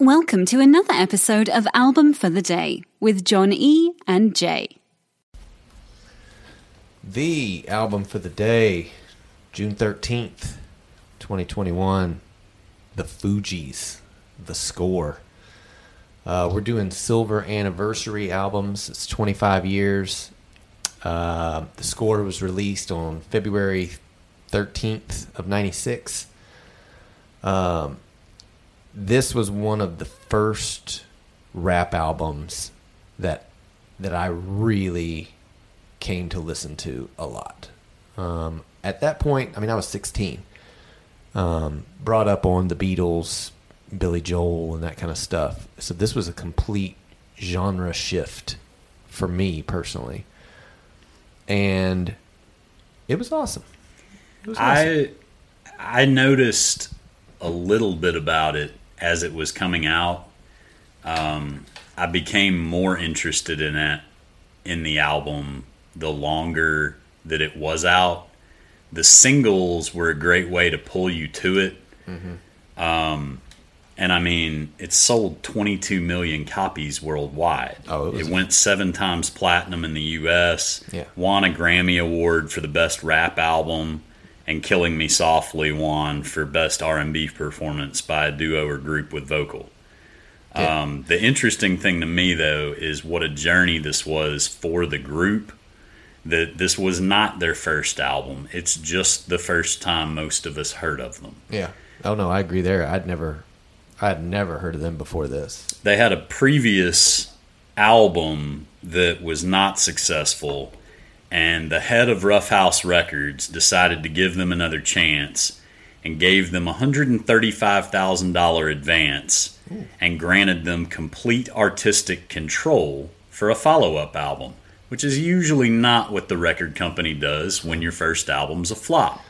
Welcome to another episode of Album for the Day with John E. and Jay. The album for the day, June 13th, 2021. The Fugees, The Score. Uh, we're doing silver anniversary albums. It's 25 years. Uh, the score was released on February 13th of 96. Um, this was one of the first rap albums that that I really came to listen to a lot. Um, at that point, I mean, I was 16. Um, brought up on the Beatles, Billy Joel, and that kind of stuff. So this was a complete genre shift for me personally, and it was awesome. It was awesome. I I noticed a little bit about it as it was coming out. Um, I became more interested in it in the album the longer that it was out. The singles were a great way to pull you to it. Um, and I mean, it sold 22 million copies worldwide. Oh, it it, went seven times platinum in the U.S. Yeah. Won a Grammy Award for the best rap album, and "Killing Me Softly" won for best R&B performance by a duo or group with vocal. Yeah. Um, the interesting thing to me, though, is what a journey this was for the group. That this was not their first album; it's just the first time most of us heard of them. yeah. Oh no, I agree there. I'd never, I'd never heard of them before this. they had a previous album that was not successful and the head of Ruffhouse Records decided to give them another chance and gave them a $135,000 advance and granted them complete artistic control for a follow-up album, which is usually not what the record company does when your first album's a flop.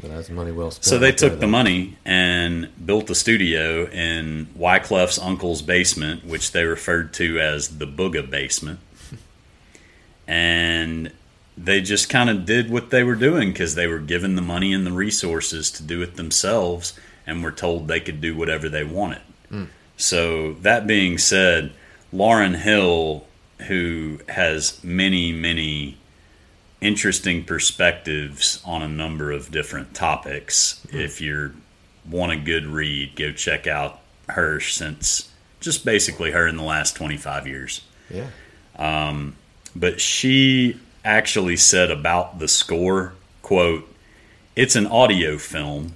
But that's money well spent. So they right there, took the money and built a studio in Wyclef's uncle's basement, which they referred to as the Booga basement. And they just kind of did what they were doing because they were given the money and the resources to do it themselves and were told they could do whatever they wanted. Hmm. So, that being said, Lauryn Hill, who has many, many interesting perspectives on a number of different topics. Hmm. If you want a good read, go check out her since just basically her in the last 25 years. Yeah. Um, but she actually said about the score, quote, "It's an audio film.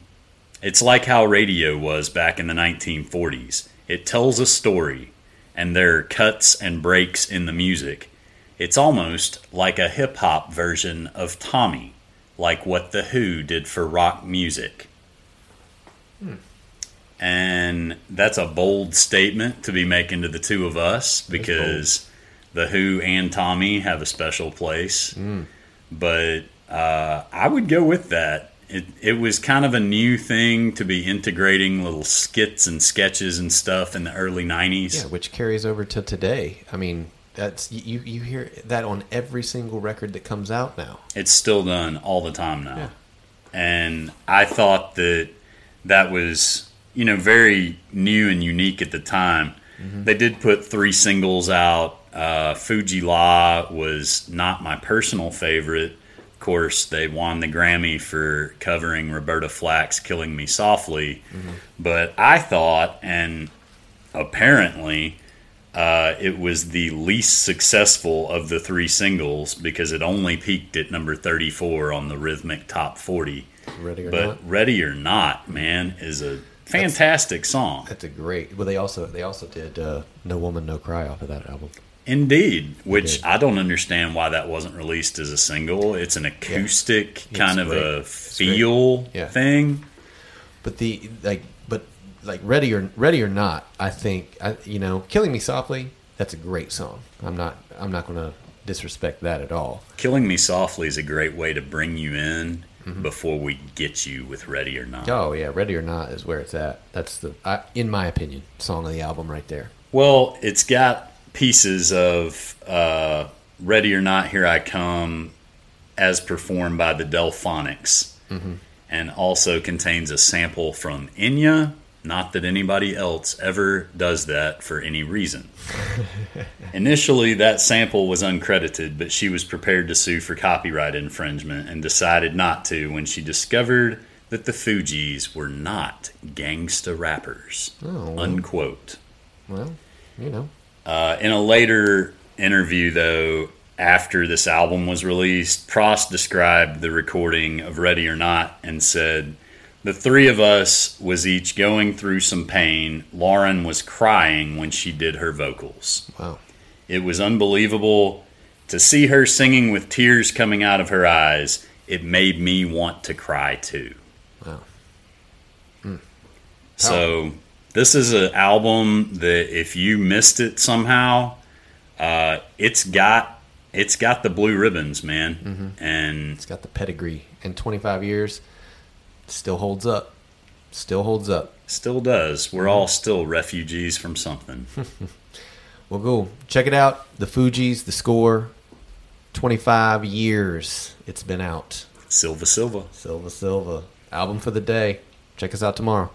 It's like how radio was back in the 1940s. It tells a story and there are cuts and breaks in the music. It's almost like a hip hop version of Tommy, like what The Who did for rock music. And that's a bold statement to be making to the two of us because The Who and Tommy have a special place. But uh, I would go with that. It, it was kind of a new thing to be integrating little skits and sketches and stuff in the early 90s. Yeah, which carries over to today. I mean, that's you you hear that on every single record that comes out now. It's still done all the time now. Yeah. And I thought that that was, you know, very new and unique at the time. They did put three singles out. Uh, Fu-Gee-La was not my personal favorite. Of course, they won the Grammy for covering Roberta Flack's Killing Me Softly. But I thought, and apparently, uh, it was the least successful of the three singles because it only peaked at number 34 on the Rhythmic Top 40. Ready or but not, Ready or Not, man, is a fantastic song. that's a great. Well, they also they also did uh, "No Woman No Cry" off of that album. Indeed, which. I don't understand why that wasn't released as a single. It's an acoustic kind of great. a feel Yeah. thing. But the like, but like "Ready or Ready or Not," I think I, you know, "Killing Me Softly." That's a great song. I'm not I'm not going to disrespect that at all. Killing Me Softly is a great way to bring you in before we get you with Ready or Not. Oh yeah, "Ready or Not" is where it's at. That's the, I, in my opinion, song of the album right there. Well, it's got pieces of uh, Ready or Not, Here I Come, as performed by the Delfonics, and also contains a sample from Enya Not that anybody else ever does that for any reason. Initially, that sample was uncredited, but she was prepared to sue for copyright infringement and decided not to when she discovered that the Fugees were not gangsta rappers. Oh, well. Unquote. Well, you know. Uh, in a later interview, though, after this album was released, Pras described the recording of Ready or Not and said, The three of us was each going through some pain. Lauren was crying when she did her vocals. Wow. It was unbelievable to see her singing with tears coming out of her eyes. It made me want to cry too. Wow. So this is an album that if you missed it somehow, uh, it's got it's got the blue ribbons, man, and It's got the pedigree. In 25 years, still holds up. Still holds up. still does. We're all still refugees from something. Well, go check it out. The Fugees, the score. 25 years it's been out. Silva Silva. Silva Silva. Album for the day. Check us out tomorrow.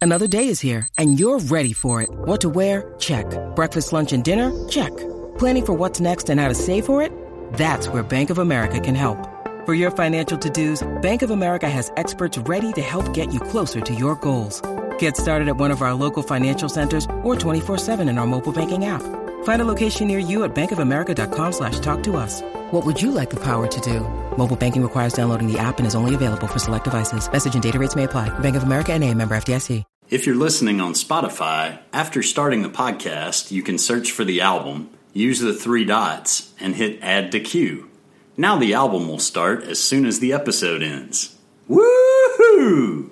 Another day is here, and you're ready for it. What to wear? Check. Breakfast, lunch, and dinner? Check. Planning for what's next and how to save for it? That's where Bank of America can help. For your financial to dos, Bank of America has experts ready to help get you closer to your goals. Get started at one of our local financial centers or 24-7 in our mobile banking app. Find a location near you at bankofamerica.com slash talk to us. What would you like the power to do? Mobile banking requires downloading the app and is only available for select devices. Message and data rates may apply. Bank of America and a member FDIC. If you're listening on Spotify, after starting the podcast, you can search for the album, use the three dots, and hit add to queue. Now the album will start as soon as the episode ends. Woohoo!